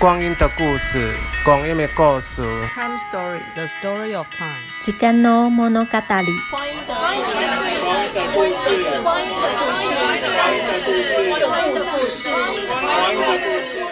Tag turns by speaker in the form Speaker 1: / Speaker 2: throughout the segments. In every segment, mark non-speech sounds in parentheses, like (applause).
Speaker 1: 光阴的故事，光阴的故事。
Speaker 2: Time story, the story of time。
Speaker 3: 时间の物语。光
Speaker 4: 阴的故事，光阴的故事，光阴的故事，光阴的故事，光阴的故事。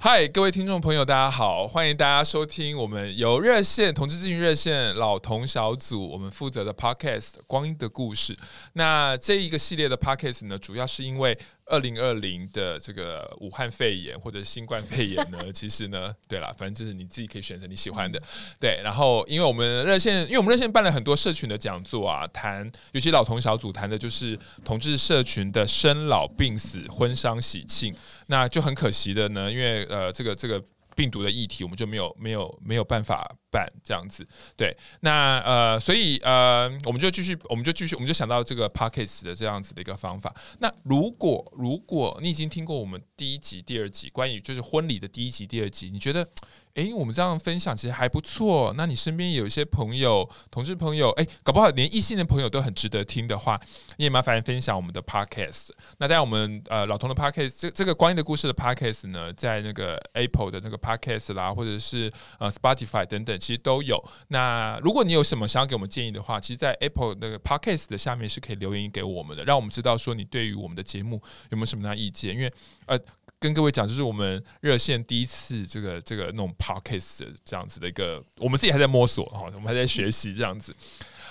Speaker 5: 嗨，各位听众朋友，大家好，欢迎大家收听我们由热线同志咨询热线老同小组我们负责的 Podcast《光阴的故事》。那这一个系列的 Podcast 呢，主要是因为。二零二零的这个武汉肺炎或者新冠肺炎呢，(laughs) 其实呢，对啦，反正就是你自己可以选择你喜欢的，对。然后，因为我们热线，因为我们热线办了很多社群的讲座啊，谈，尤其老同小组谈的就是同志社群的生老病死、婚丧喜庆，那就很可惜的呢，因为呃，这个这个。病毒的议题，我们就没有没有没有办法办这样子，对，那呃，所以呃，我们就继续，我们就继续，我们就想到这个 Podcast 的这样子的一个方法。那如果如果你已经听过我们第一集、第二集关于就是婚礼的第一集、第二集，你觉得？诶，我们这样分享其实还不错。那你身边有一些朋友、同志朋友，诶，搞不好连异性的朋友都很值得听的话，你也麻烦分享我们的 podcast。那当然，我们呃老同的 podcast，这这个光阴的故事的 podcast 呢，在那个 Apple 的那个 podcast 啦，或者是呃 Spotify 等等，其实都有。那如果你有什么想要给我们建议的话，其实，在 Apple 那个 podcast 的下面是可以留言给我们的，让我们知道说你对于我们的节目有没有什么样的意见，因为呃。跟各位讲，就是我们热线第一次这个这个那种 podcast 这样子的一个，我们自己还在摸索哈，我们还在学习这样子。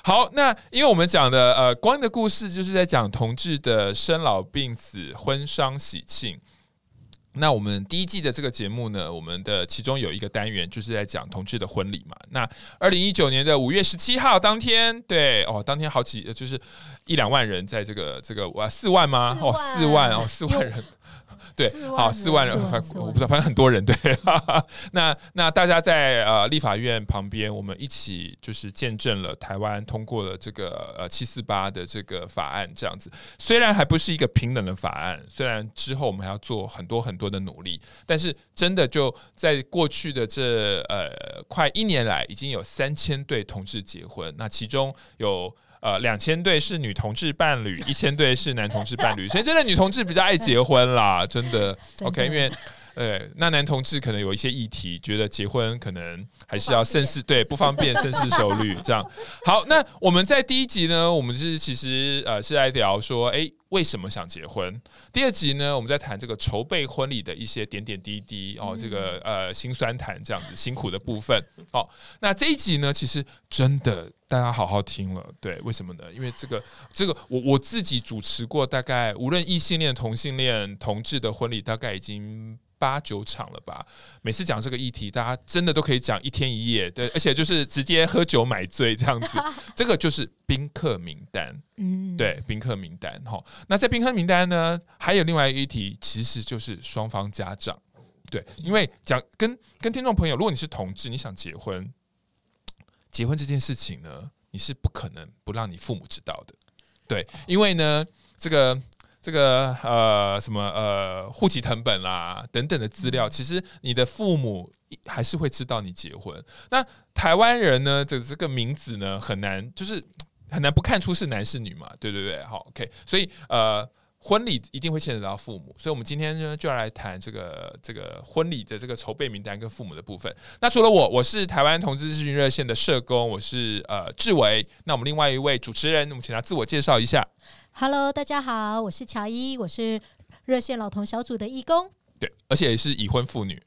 Speaker 5: 好，那因为我们讲的呃，光阴的故事就是在讲同志的生老病死、婚丧喜庆。那我们第一季的这个节目呢，我们的其中有一个单元就是在讲同志的婚礼嘛。那二零一九年的五月十七号当天，对哦，当天好几就是一两万人在这个这个哇四万吗？哦四万哦 (laughs) 四万人。(laughs) 对，好，四万人，反我不知道，反正很多人对。(laughs) 那那大家在呃立法院旁边，我们一起就是见证了台湾通过了这个呃七四八的这个法案，这样子。虽然还不是一个平等的法案，虽然之后我们还要做很多很多的努力，但是真的就在过去的这呃快一年来，已经有三千对同志结婚，那其中有。呃，两千对是女同志伴侣，一千对是男同志伴侣，所以真的女同志比较爱结婚啦，真的。(laughs) 真的 OK，因为呃，那男同志可能有一些议题，觉得结婚可能还是要慎思，对，不方便，(laughs) 深思熟虑这样。好，那我们在第一集呢，我们是其实呃是来聊说，哎。为什么想结婚？第二集呢，我们在谈这个筹备婚礼的一些点点滴滴哦，这个呃辛酸谈这样子辛苦的部分。哦，那这一集呢，其实真的大家好好听了，对，为什么呢？因为这个这个我我自己主持过，大概无论异性恋、同性恋、同志的婚礼，大概已经。八九场了吧？每次讲这个议题，大家真的都可以讲一天一夜，对，而且就是直接喝酒买醉这样子。(laughs) 这个就是宾客名单，嗯，对，宾客名单哈。那在宾客名单呢，还有另外一个议题，其实就是双方家长，对，因为讲跟跟听众朋友，如果你是同志，你想结婚，结婚这件事情呢，你是不可能不让你父母知道的，对，因为呢，这个。这个呃什么呃户籍成本啦等等的资料，其实你的父母还是会知道你结婚。那台湾人呢，这这个名字呢很难，就是很难不看出是男是女嘛，对对对，好，OK。所以呃婚礼一定会牵扯到父母，所以我们今天呢就要来谈这个这个婚礼的这个筹备名单跟父母的部分。那除了我，我是台湾同志咨询热线的社工，我是呃志伟。那我们另外一位主持人，我们请他自我介绍一下。
Speaker 3: Hello，大家好，我是乔伊，我是热线老同小组的义工，
Speaker 5: 对，而且也是已婚妇女。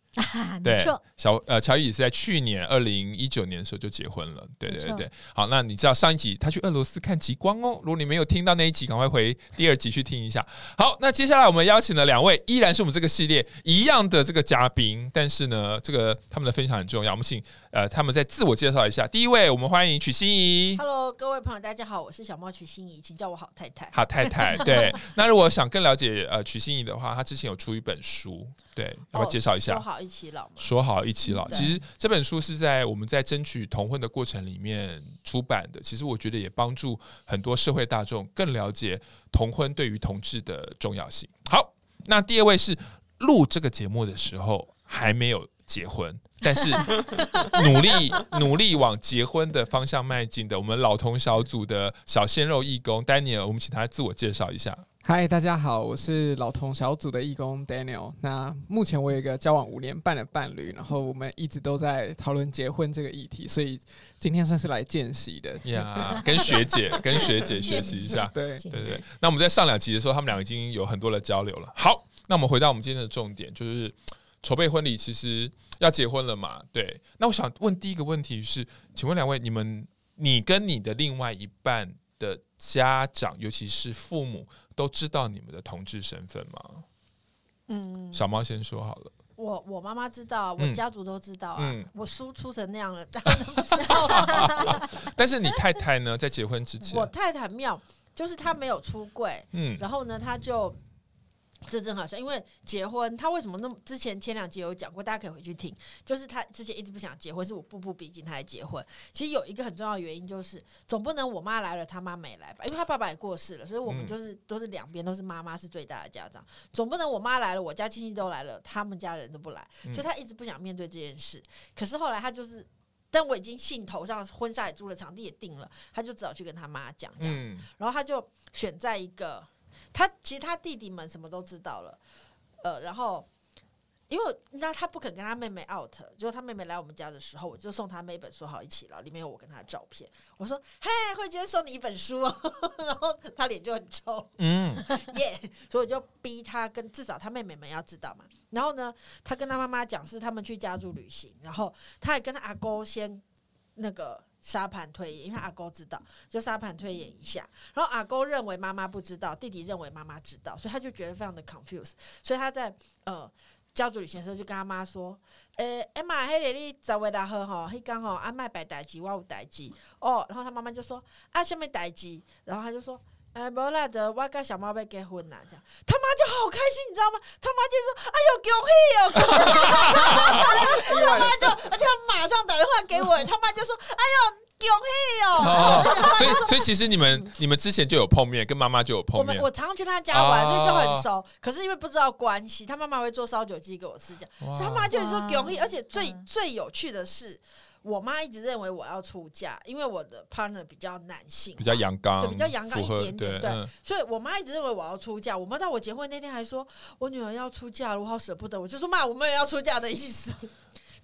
Speaker 3: 没错，
Speaker 5: 小呃乔伊也是在去年二零一九年的时候就结婚了，对对对。好，那你知道上一集他去俄罗斯看极光哦，如果你没有听到那一集，赶快回第二集去听一下。好，那接下来我们邀请了两位，依然是我们这个系列一样的这个嘉宾，但是呢，这个他们的分享很重要，我们请呃他们再自我介绍一下。第一位，我们欢迎曲心怡。
Speaker 4: Hello，各位朋友，大家好，我是小猫曲心怡，请叫我好太太。
Speaker 5: 好太太，对。那如果想更了解呃曲心怡的话，她之前有出一本书，对，要不要介绍一下？
Speaker 4: 说好一起老。
Speaker 5: 说好一起老，其实这本书是在我们在争取同婚的过程里面出版的。其实我觉得也帮助很多社会大众更了解同婚对于同志的重要性。好，那第二位是录这个节目的时候还没有结婚，但是 (laughs) 努力努力往结婚的方向迈进的，我们老同小组的小鲜肉义工 Daniel，我们请他自我介绍一下。
Speaker 6: 嗨，大家好，我是老同小组的义工 Daniel。那目前我有一个交往五年半的伴侣，然后我们一直都在讨论结婚这个议题，所以今天算是来见习的
Speaker 5: 呀，跟学姐 (laughs) 跟学姐学习一下。
Speaker 6: 对
Speaker 5: 对对。那我们在上两集的时候，他们俩已经有很多的交流了。好，那我们回到我们今天的重点，就是筹备婚礼，其实要结婚了嘛？对。那我想问第一个问题是，请问两位，你们你跟你的另外一半的家长，尤其是父母。都知道你们的同志身份吗？
Speaker 7: 嗯，
Speaker 5: 小猫先说好了。
Speaker 7: 我我妈妈知道，我家族都知道啊。
Speaker 5: 嗯，
Speaker 7: 我输出成那样了，大家都不知道啊。(laughs)
Speaker 5: 但是你太太呢，在结婚之前，
Speaker 7: 我太太妙，就是她没有出柜，
Speaker 5: 嗯，
Speaker 7: 然后呢，她就。这真好笑，因为结婚，他为什么那么之前前两集有讲过，大家可以回去听。就是他之前一直不想结婚，是我步步逼近他来结婚。其实有一个很重要的原因，就是总不能我妈来了，他妈没来吧？因为他爸爸也过世了，所以我们就是都是两边都是妈妈是最大的家长。总不能我妈来了，我家亲戚都来了，他们家人都不来，所以他一直不想面对这件事。可是后来他就是，但我已经兴头上，婚纱也租了，场地也定了，他就只好去跟他妈讲这样子。然后他就选在一个。他其实他弟弟们什么都知道了，呃，然后因为那他不肯跟他妹妹 out，就他妹妹来我们家的时候，我就送他妹本书好一起了，里面有我跟他的照片。我说：“嘿，慧娟送你一本书哦。(laughs) ”然后他脸就很臭，嗯，耶，(laughs) yeah, 所以我就逼他跟至少他妹妹们要知道嘛。然后呢，他跟他妈妈讲是他们去家族旅行，然后他还跟他阿公先那个。沙盘推演，因为阿公知道，就沙盘推演一下。然后阿公认为妈妈不知道，弟弟认为妈妈知道，所以他就觉得非常的 confused。所以他在呃家族旅行的时候就跟他妈说：“诶、欸，哎妈，迄个你十月六号吼，黑刚好阿麦白代志，我有代机哦。”然后他妈妈就说：“啊，什么代机？”然后他就说。哎，无啦的，我跟小猫要结婚啦，这样他妈就好开心，你知道吗？他妈就说：“哎呦，恭喜哦！” (laughs) 他妈就，而且他马上打电话给我，他妈就说：“哎呦，恭喜哦！”
Speaker 5: 所以，所以其实你们你们之前就有碰面，跟妈妈就有碰面。
Speaker 7: 我们我常常去他家玩，所以就很熟。可是因为不知道关系，他妈妈会做烧酒鸡给我吃，这样。所以他妈就说恭喜，而且最最有趣的是。我妈一直认为我要出嫁，因为我的 partner 比较男性，
Speaker 5: 比较阳刚，
Speaker 7: 对，比较阳刚一点点，对，对
Speaker 5: 嗯、
Speaker 7: 所以我妈一直认为我要出嫁。我妈在我结婚那天还说，我女儿要出嫁了，我好舍不得。我就说妈，我没有要出嫁的意思。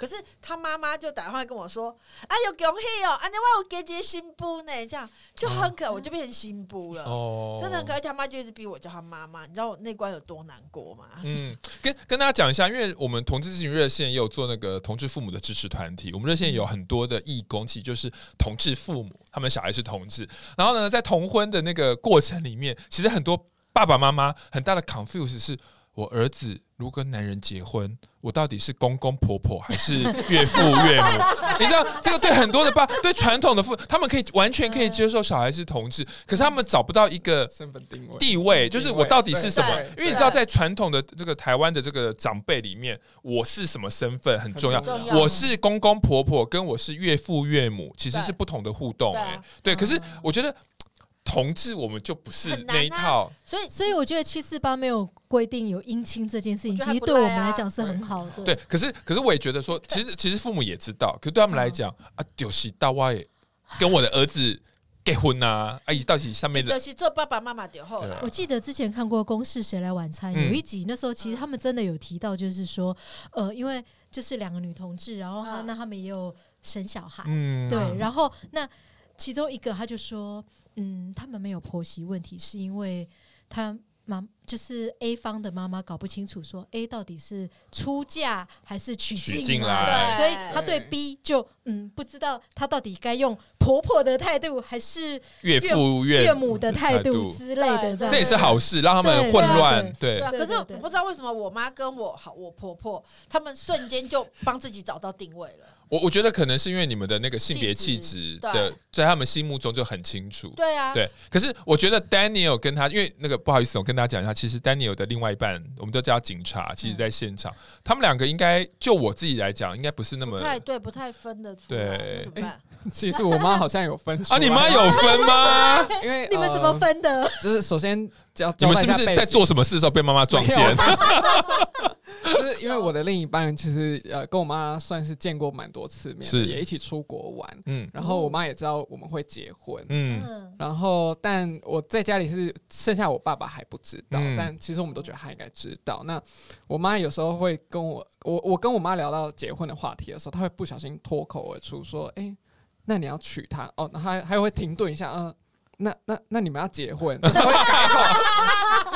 Speaker 7: 可是他妈妈就打电话跟我说：“哎呦，恭喜哦，啊，你我有给接新妇呢，这样就很可爱，我就变成新妇了。哦，真的很可爱。他妈就一直逼我叫他妈妈，你知道我那关有多难过吗？
Speaker 5: 嗯，跟跟大家讲一下，因为我们同志咨询热线也有做那个同志父母的支持团体，我们热线有很多的义工，其实就是同志父母，他们小孩是同志，然后呢，在同婚的那个过程里面，其实很多爸爸妈妈很大的 confuse 是我儿子。如果跟男人结婚，我到底是公公婆婆还是岳父岳母？(laughs) 你知道这个对很多的爸，对传统的父，他们可以完全可以接受小孩是同志，可是他们找不到一个身份定位，地位就是我到底是什么？因为你知道，在传统的这个台湾的这个长辈里面，我是什么身份很重要。我是公公婆婆，跟我是岳父岳母，其实是不同的互动。哎，对，可是我觉得。同志，我们就不是那一套，
Speaker 3: 啊、所以所以我觉得七四八没有规定有姻亲这件事情，其实对我们来讲是很好的。
Speaker 5: 对，可是可是我也觉得说，其 (laughs) 实其实父母也知道，可是对他们来讲、嗯、啊，就是大外跟我的儿子结婚呐、啊，阿姨到底上面的，
Speaker 7: 就是做爸爸妈妈就好了。
Speaker 3: 我记得之前看过《公视谁来晚餐》有一集，那时候其实他们真的有提到，就是说，呃，因为就是两个女同志，然后他、嗯、那他们也有生小孩，嗯，对，然后那其中一个他就说。嗯，他们没有婆媳问题，是因为他妈就是 A 方的妈妈搞不清楚说 A 到底是出嫁还是娶进来，所以他对 B 就嗯不知道他到底该用婆婆的态度还是
Speaker 5: 岳父岳
Speaker 3: 母的态度之类的，
Speaker 5: 这也是好事，让他们混乱。对，
Speaker 7: 可是我不知道为什么我妈跟我好，我婆婆他们瞬间就帮自己找到定位了。
Speaker 5: 我我觉得可能是因为你们的那个性别气质的，在他们心目中就很清楚。
Speaker 7: 对啊，
Speaker 5: 对。可是我觉得 Daniel 跟他，因为那个不好意思，我跟大家讲一下，其实 Daniel 的另外一半，我们都叫警察，其实在现场，他们两个应该就我自己来讲，应该不是那么
Speaker 7: 太对，不太分得出来。
Speaker 5: 对，
Speaker 6: 其实我妈好像有分
Speaker 5: 啊，你妈有分吗？
Speaker 3: 因为 (laughs) 你们怎么分的？
Speaker 6: 就是首先，
Speaker 5: 你们是不是在做什么事的时候被妈妈撞见？(laughs)
Speaker 6: 就是因为我的另一半其实呃跟我妈算是见过蛮多次面，
Speaker 5: 是。
Speaker 6: 也一起出国玩，
Speaker 5: 嗯。
Speaker 6: 然后我妈也知道我们会结婚，
Speaker 5: 嗯。
Speaker 3: 嗯，
Speaker 6: 然后但我在家里是剩下我爸爸还不知道，
Speaker 5: 嗯。
Speaker 6: 但其实我们都觉得他应该知道。那我妈有时候会跟我我我跟我妈聊到结婚的话题的时候，她会不小心脱口而出说：“哎、那你要娶她。哦？”然后还还会停顿一下，嗯、那那那你们要结婚？会改口，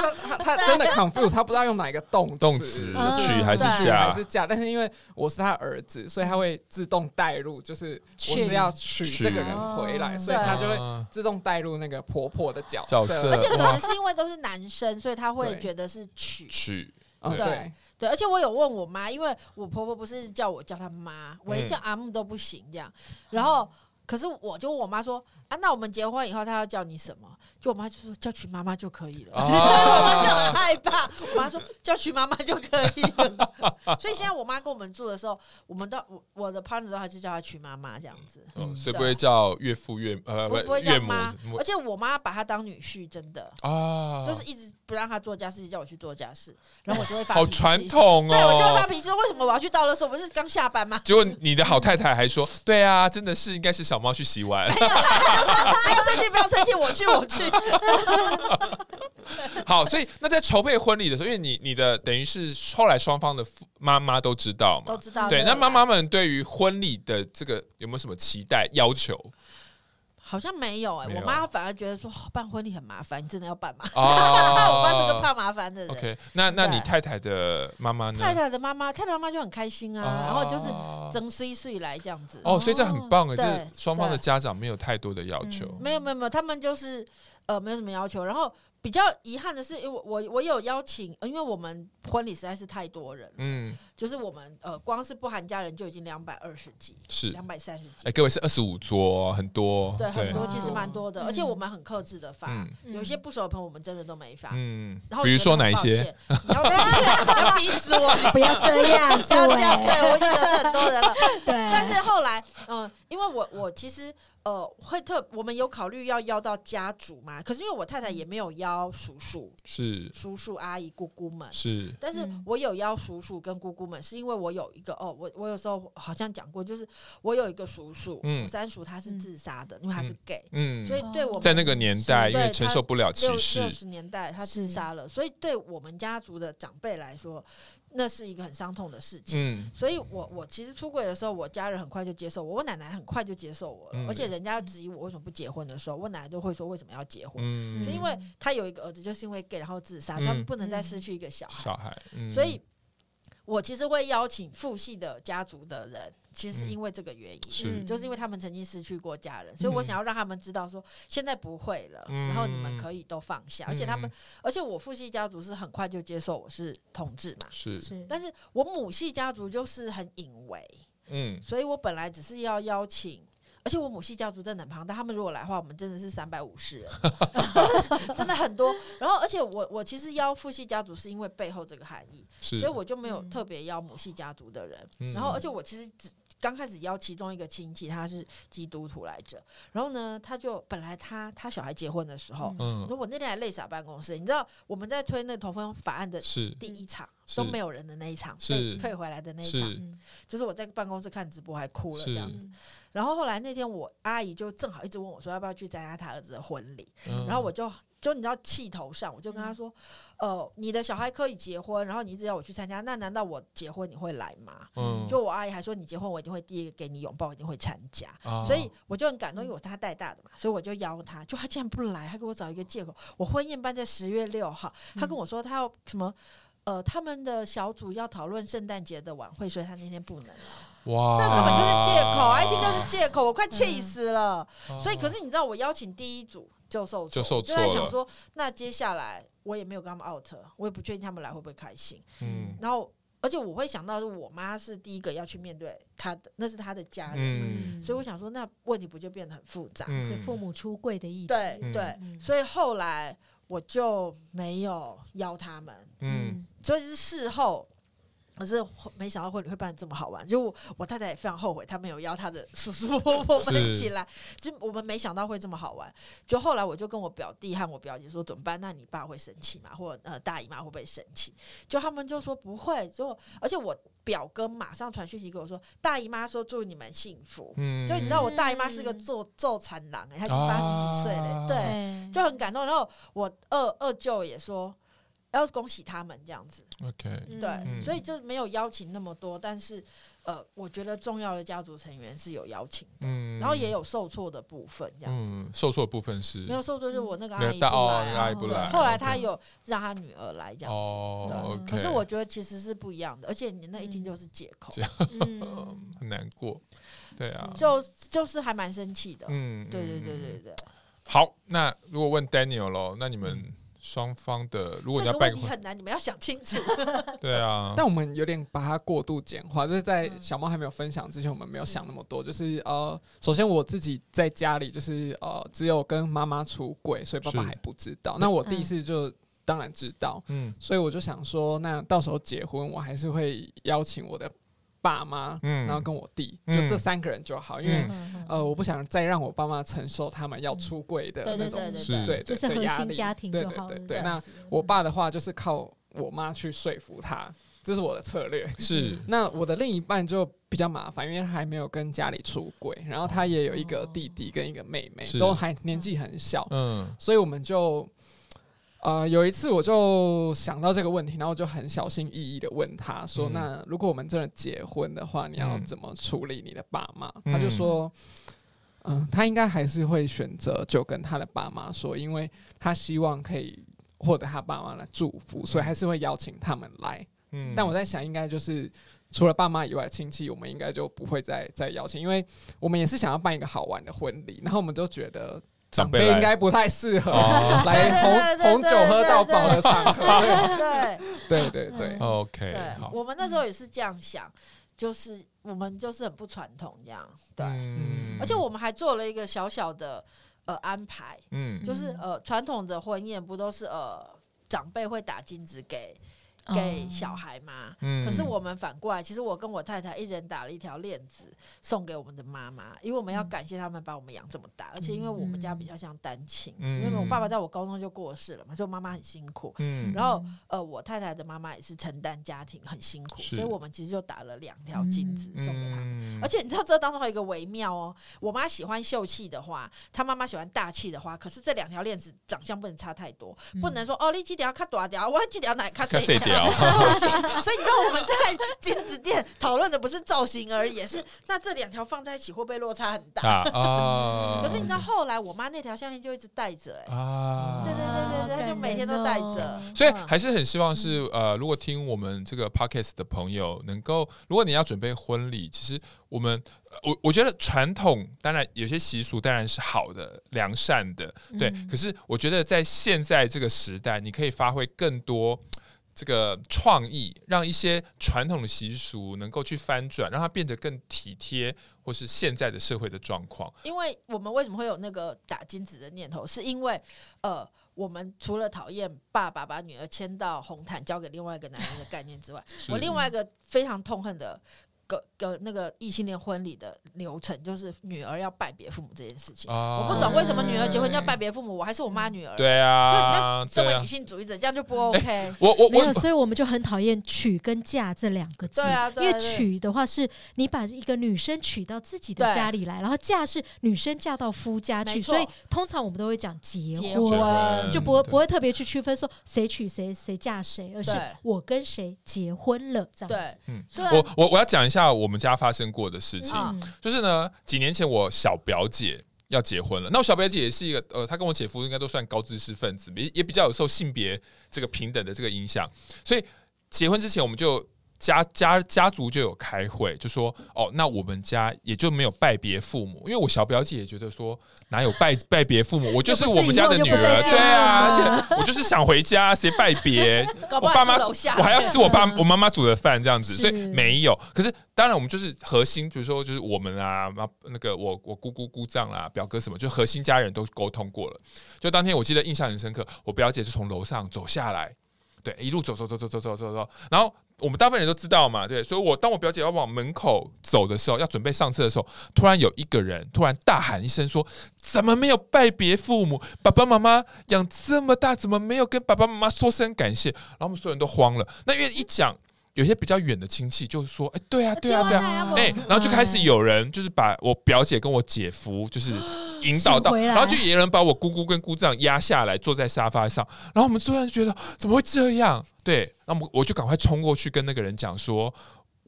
Speaker 6: 就他他真的 (laughs) confuse，他不知道用哪一个动词
Speaker 5: 动词
Speaker 6: 就是
Speaker 5: 娶还是
Speaker 7: 对
Speaker 5: 嫁
Speaker 6: 还是嫁，但是因为我是他儿子，所以他会自动带入，就是我是要娶这个人回
Speaker 3: 来，
Speaker 6: 所以他就会
Speaker 5: 啊
Speaker 6: 自动带入那个婆婆的角
Speaker 5: 角色
Speaker 7: 而且可能是因为都是男生，所以他会
Speaker 6: 对。
Speaker 7: 觉得是娶。
Speaker 5: 娶
Speaker 6: 嗯，
Speaker 7: 对。
Speaker 6: 对，
Speaker 7: 对，而且我有问我妈，因为我婆婆不是叫我叫她妈，我连
Speaker 5: 嗯。
Speaker 7: 叫阿木都不行这样。然后，可是我就问我妈说啊，那我们结婚以后，他要叫你什么？就我妈就说叫娶妈妈就可以了。(laughs) 我妈就很
Speaker 5: 啊，
Speaker 7: 害怕，我妈说叫娶妈妈就可以了。所以现在我妈跟我们住的时候，我们都我我的 partner 都还是叫她娶妈妈这样子。
Speaker 5: 嗯，所以不会叫岳父岳呃
Speaker 7: 我不会叫
Speaker 5: 妈，
Speaker 7: 而且我妈把她当女婿，真的
Speaker 5: 啊，
Speaker 7: 就是一直不让她做家事，叫我去做家事，然后我就会发
Speaker 5: 好传。统哦
Speaker 7: 对，我就会发
Speaker 5: 哦。
Speaker 7: 脾气说，为什么我要去倒垃圾？我不是刚下班吗？
Speaker 5: 结果你的好太太还说：“对啊，真的是应该是小猫去洗碗。(laughs)
Speaker 7: 不要生气，不要生气，我去，我去。(laughs)
Speaker 5: 好，所以那在筹备婚礼的时候，因为你你的等于是后来双方的妈妈都知道嘛，
Speaker 7: 都知道。
Speaker 5: 对，那妈妈们对于婚礼的这个有没有什么期待要求
Speaker 7: 好像没有哎、我妈反而觉得说、哦办婚礼很麻烦，你真的要办吗？
Speaker 5: 啊 (laughs)
Speaker 7: 我妈是个怕麻烦的人。
Speaker 5: OK，那那你太太的妈妈呢？
Speaker 7: 太太的妈妈，太太妈妈就很开心啊，然后就是
Speaker 5: 啊
Speaker 7: 整岁岁来这样子。
Speaker 5: 哦，所以这很棒哎，
Speaker 7: 对
Speaker 5: 这双方的家长没有太多的要求
Speaker 3: 嗯
Speaker 7: 没有没有没有，他们就是呃没有什么要求。然后比较遗憾的是，因为我我我有邀请，呃因为我们婚礼实在是太多人，
Speaker 5: 嗯，
Speaker 7: 就是我们呃光是不含家人就已经两百二十几，
Speaker 5: 是。
Speaker 7: 两百三十几
Speaker 5: 哎，。各位是二十五桌，很多，
Speaker 7: 对，很多其实蛮多的，
Speaker 3: 嗯
Speaker 7: 而且我们很克制的发，
Speaker 5: 嗯
Speaker 7: 有些不熟的朋友我们真的都没发。
Speaker 5: 嗯
Speaker 7: 然，后
Speaker 5: 比如说哪一些？
Speaker 7: 歉？(laughs) 你要逼死我？你
Speaker 3: 不要这样，
Speaker 7: 不要这样，
Speaker 3: 对
Speaker 7: 对我已经得罪很多人了。(laughs)
Speaker 3: 对，
Speaker 7: 但是后来，嗯、因为我我其实呃会特，我们有考虑要邀到家族嘛，可是因为我太太也没有邀叔叔、
Speaker 5: 是
Speaker 7: 叔叔阿姨、姑姑们。
Speaker 5: 是，
Speaker 7: 但是
Speaker 3: 嗯
Speaker 7: 我有邀叔叔跟姑姑们，是因为我有一个哦，我我有时候好像讲过，就是我有一个叔叔，
Speaker 5: 嗯。
Speaker 7: 我三叔他是自杀的，因为他是 gay，、
Speaker 5: 嗯，
Speaker 7: 所以对我们
Speaker 5: 在那个年代，因
Speaker 7: 为
Speaker 5: 承受不了歧
Speaker 7: 六
Speaker 5: 视
Speaker 7: 六，十年代他自杀了，所以对我们家族的长辈来说，那是一个很伤痛的事情。
Speaker 5: 嗯。
Speaker 7: 所以我我其实出轨的时候，我家人很快就接受我，我奶奶很快就接受我了，
Speaker 5: 嗯。
Speaker 7: 而且人家质疑我为什么不结婚的时候，我奶奶都会说为什么要结婚，
Speaker 5: 嗯，
Speaker 7: 是因为他有一个儿子就是因为 gay 然后自杀，所以他不能再失去一个小孩，
Speaker 5: 小孩，嗯。
Speaker 7: 所以我其实会邀请父系的家族的人，其实是因为这个原因。就是因为他们曾经失去过家人，所以我想要让他们知道说现在不会了，
Speaker 5: 嗯。
Speaker 7: 然后你们可以都放下，而且他们
Speaker 5: 嗯，
Speaker 7: 而且我父系家族是很快就接受我是同志嘛，
Speaker 5: 是，
Speaker 3: 是，
Speaker 7: 但是我母系家族就是很隐微，
Speaker 5: 嗯。
Speaker 7: 所以我本来只是要邀请。而且我母系家族真的很庞大，他们如果来的话，我们真的是三百五十人，(laughs) 真的很多。然后，而且我我其实邀父系家族是因为背后这个含义，
Speaker 5: 是，
Speaker 7: 所以我就没有
Speaker 3: 嗯
Speaker 7: 特别邀母系家族的人。
Speaker 5: 嗯
Speaker 7: 然后，而且我其实只刚开始邀其中一个亲戚，他是基督徒来着。然后呢，他就本来他他小孩结婚的时候，
Speaker 5: 嗯
Speaker 7: 如果那天还累傻办公室，你知道我们在推那个同婚法案的
Speaker 5: 是
Speaker 7: 第一场
Speaker 5: 是
Speaker 7: 都没有人的那一场，
Speaker 5: 是。
Speaker 7: 被退回来的那一
Speaker 5: 场，
Speaker 3: 嗯。
Speaker 7: 就是我在办公室看直播还哭了这样子。然后后来那天我阿姨就正好一直问我说要不要去参加她儿子的婚礼，
Speaker 5: 嗯。
Speaker 7: 然后我就就你知道气头上，我就跟她说，呃，你的小孩可以结婚，然后你一直要我去参加，那难道我结婚你会来吗？
Speaker 5: 嗯。
Speaker 7: 就我阿姨还说你结婚我一定会第一个给你拥抱，我一定会参加。
Speaker 5: 啊。
Speaker 7: 所以我就很感动，因为我是他带大的嘛，所以我就邀他，就他竟然不来，他给我找一个借口。我婚宴办在十月六号，他跟我说他要什么，呃，他们的小组要讨论圣诞节的晚会，所以他那天不能来。
Speaker 5: 哇，
Speaker 7: 这根本就是借口，啊一听就是借口，我快气死了。
Speaker 5: 哦
Speaker 7: 所以，可是你知道，我邀请第一组就受挫，
Speaker 5: 就受
Speaker 7: 我就在想说，那接下来我也没有跟他们 out，我也不确定他们来会不会开心。
Speaker 5: 嗯
Speaker 7: 然后，而且我会想到，是我妈是第一个要去面对她的，那是她的家人。
Speaker 5: 嗯
Speaker 7: 所以我想说，那问题不就变得很复杂？
Speaker 5: 嗯
Speaker 3: 是父母出柜的意思，
Speaker 5: 嗯
Speaker 7: 对对，
Speaker 3: 嗯
Speaker 7: 所以后来我就没有邀他们，
Speaker 5: 嗯
Speaker 7: 所以是事后可是没想到婚礼会办得这么好玩，就我，我太太也非常后悔，她没有邀她的叔叔伯伯们一起来。就我们没想到会这么好玩。就后来我就跟我表弟和我表姐说怎么办？那你爸会生气吗？或呃大姨妈会不会生气？就他们就说不会。就而且我表哥马上传讯息给我说，大姨妈说祝你们幸福。嗯，就你知道我大姨妈是个做做产郎哎，她已经八十几岁了，对，就很感动。然后我二二舅也说。要恭喜他们这样子
Speaker 5: ，OK，
Speaker 7: 对，嗯、所以就没有邀请那么多，但是呃，我觉得重要的家族成员是有邀请的，嗯，然后也有受挫的部分这样子，
Speaker 5: 嗯、受挫的部分是
Speaker 7: 没有受挫，就是我那个阿姨不来、啊，
Speaker 5: 哦、阿姨不来，
Speaker 7: 后来他有让他女儿来这样子，
Speaker 5: 哦对
Speaker 7: 可是我觉得其实是不一样的，而且你那一听就是借口，(laughs)
Speaker 5: 嗯、很难过，对啊，
Speaker 7: 就就是还蛮生气的，嗯，对对对对对。
Speaker 5: 好，那如果问 Daniel 喽，那你们、嗯。双方的，如果你要办个婚，
Speaker 7: 很难，你们要想清楚。(laughs) (laughs)
Speaker 5: 对啊，
Speaker 6: 但我们有点把它过度简化，就是在小猫还没有分享之前，我们没有想那么多。就是呃，首先我自己在家里，就是呃，只有跟妈妈出柜，所以爸爸还不知道。那我第一次就当然知道，嗯，所以我就想说，那到时候结婚，我还是会邀请我的。爸妈，然后跟我弟，就这三个人就好，因为呃，我不想再让我爸妈承受他们要出柜的那种，对对对，压力。对对对对，那我爸的话就是靠我妈去说服他，这是我的策略。是，(laughs) 那我的另一半就比较麻烦，因为他还没有跟家里出柜，然后他也有一个弟弟跟一个妹妹，都还年纪很小，嗯，所以我们就。呃，有一次我就想到这个问题，然后我就很小心翼翼的问他说：“嗯、那如果我们真的结婚的话，你要怎么处理你的爸妈？”嗯、他就说：“嗯、呃，他应该还是会选择就跟他的爸妈说，因为他希望可以获得他爸妈的祝福，所以还是会邀请他们来。嗯，但我在想，应该就是除了爸妈以外，亲戚我们应该就不会再再邀请，因为我们也是想要办一个好玩的婚礼，然后我们就觉得。”长辈应该不太适合 (laughs) 来红红酒喝到饱的场合，对对对对，(laughs)
Speaker 5: OK。
Speaker 7: 我们那时候也是这样想，就是我们就是很不传统这样，对，而且我们还做了一个小小的呃安排，嗯，就是呃传统的婚宴不都是呃长辈会打金子给。给小孩嘛，嗯、可是我们反过来，其实我跟我太太一人打了一条链子送给我们的妈妈，因为我们要感谢他们把我们养这么大，而且因为我们家比较像单亲，嗯、因为我爸爸在我高中就过世了嘛，所以我妈妈很辛苦。嗯、然后呃，我太太的妈妈也是承担家庭很辛苦，所以我们其实就打了两条金子送给她。嗯、而且你知道这当中还有一个微妙哦，我妈喜欢秀气的花，她妈妈喜欢大气的花，可是这两条链子长相不能差太多，嗯、不能说哦，你几条卡多条，我几条奶卡谁条。(laughs) (laughs) 所以你知道我们在金子店讨论的不是造型而已，是那这两条放在一起会不会落差很大？啊！(laughs) 可是你知道后来我妈那条项链就一直戴着，哎啊！对对对对对，她就每天都戴着。
Speaker 5: 所以还是很希望是呃，如果听我们这个 podcast 的朋友能够，如果你要准备婚礼，其实我们我我觉得传统当然有些习俗当然是好的、良善的，对。可是我觉得在现在这个时代，你可以发挥更多。这个创意让一些传统的习俗能够去翻转，让它变得更体贴，或是现在的社会的状况。
Speaker 7: 因为我们为什么会有那个打金子的念头？是因为呃，我们除了讨厌爸爸把女儿牵到红毯交给另外一个男人的概念之外，(laughs) 我另外一个非常痛恨的。个个那个异性恋婚礼的流程，就是女儿要拜别父母这件事情，我不懂为什么女儿结婚要拜别父母，我还是我妈女儿。
Speaker 5: 对啊，
Speaker 7: 就你要身为女性主义者，这样就不 OK。
Speaker 3: 我我没有，所以我们就很讨厌娶跟嫁这两个字。对啊，因为娶的话是你把一个女生娶到自己的家里来，然后嫁是女生嫁到夫家去，所以通常我们都会讲结婚，就不会不会特别去区分说谁娶谁谁嫁谁，而是我跟谁结婚了这样子。嗯，
Speaker 5: 我我我要讲一下。下我们家发生过的事情，嗯、就是呢，几年前我小表姐要结婚了。那我小表姐也是一个，呃，她跟我姐夫应该都算高知识分子，也也比较有受性别这个平等的这个影响。所以结婚之前，我们就家家家族就有开会，就说哦，那我们家也就没有拜别父母，因为我小表姐也觉得说。哪有拜 (laughs) 拜别父母？我就是我们家的女儿，对啊，而且我就是想回家，谁拜别？我爸妈，我还要吃我爸 (laughs) 我妈妈煮的饭，这样子，所以没有。可是当然，我们就是核心，比如说就是我们啊，那个我我姑姑姑丈啦，表哥什么，就核心家人都沟通过了。就当天我记得印象很深刻，我表姐就从楼上走下来。对，一路走走走走走走走走，然后我们大部分人都知道嘛，对，所以我当我表姐要往门口走的时候，要准备上车的时候，突然有一个人突然大喊一声说：“怎么没有拜别父母？爸爸妈妈养这么大，怎么没有跟爸爸妈妈说声感谢？”然后我们所有人都慌了。那因为一讲。有些比较远的亲戚就是说，哎，对啊，对啊，对啊，哎，然后就开始有人就是把我表姐跟我姐夫就是 (gasps) 引导到，然后就有人把我姑姑跟姑丈压下来坐在沙发上，然后我们突然觉得怎么会这样？对，那么我就赶快冲过去跟那个人讲说，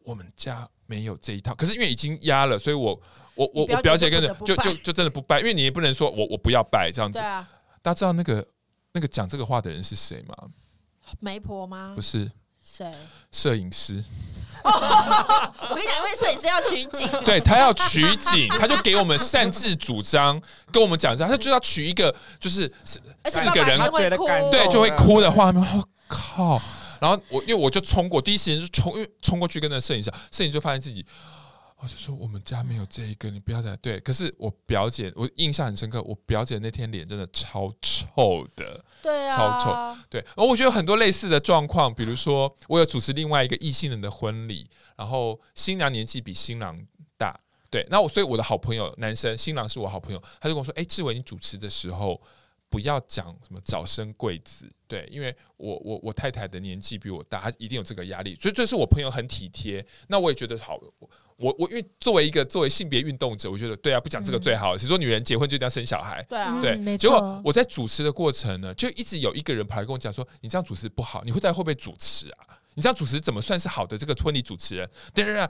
Speaker 5: 我们家没有这一套，可是因为已经压了，所以我我我我表姐跟着就就就真的不拜，因为你也不能说我我不要拜这样子。对啊，大家知道那个那个讲这个话的人是谁吗？
Speaker 7: 媒婆吗？
Speaker 5: 不是。
Speaker 7: 谁？
Speaker 5: 摄影师。(laughs)
Speaker 7: 我跟你讲，因为摄影师要取景，(laughs)
Speaker 5: 对他要取景，(laughs) 他就给我们擅自主张，跟我们讲一下，他就要取一个就是四个人
Speaker 6: 觉得感
Speaker 5: 对就会哭的画面。我靠！然后我因为我就冲过，第一时间就冲，因为冲过去跟那摄影师，摄影师就发现自己。我就说我们家没有这一个，你不要再对。可是我表姐，我印象很深刻，我表姐那天脸真的超臭的，
Speaker 7: 对啊，
Speaker 5: 超臭。对，而我觉得有很多类似的状况，比如说我有主持另外一个异性人的婚礼，然后新娘年纪比新郎大，对，那我所以我的好朋友男生新郎是我好朋友，他就跟我说：“哎，志伟，你主持的时候不要讲什么早生贵子，对，因为我我我太太的年纪比我大，她一定有这个压力。所以这是我朋友很体贴，那我也觉得好。”我我因为作为一个作为性别运动者，我觉得对啊，不讲这个最好。谁、嗯、说女人结婚就一定要生小孩？
Speaker 7: 对啊，
Speaker 5: 对。
Speaker 3: 嗯、
Speaker 5: 结果我在主持的过程呢，就一直有一个人跑来跟我讲说：“你这样主持不好，你会在会不会主持啊？你这样主持怎么算是好的这个婚礼主持人？”对对对。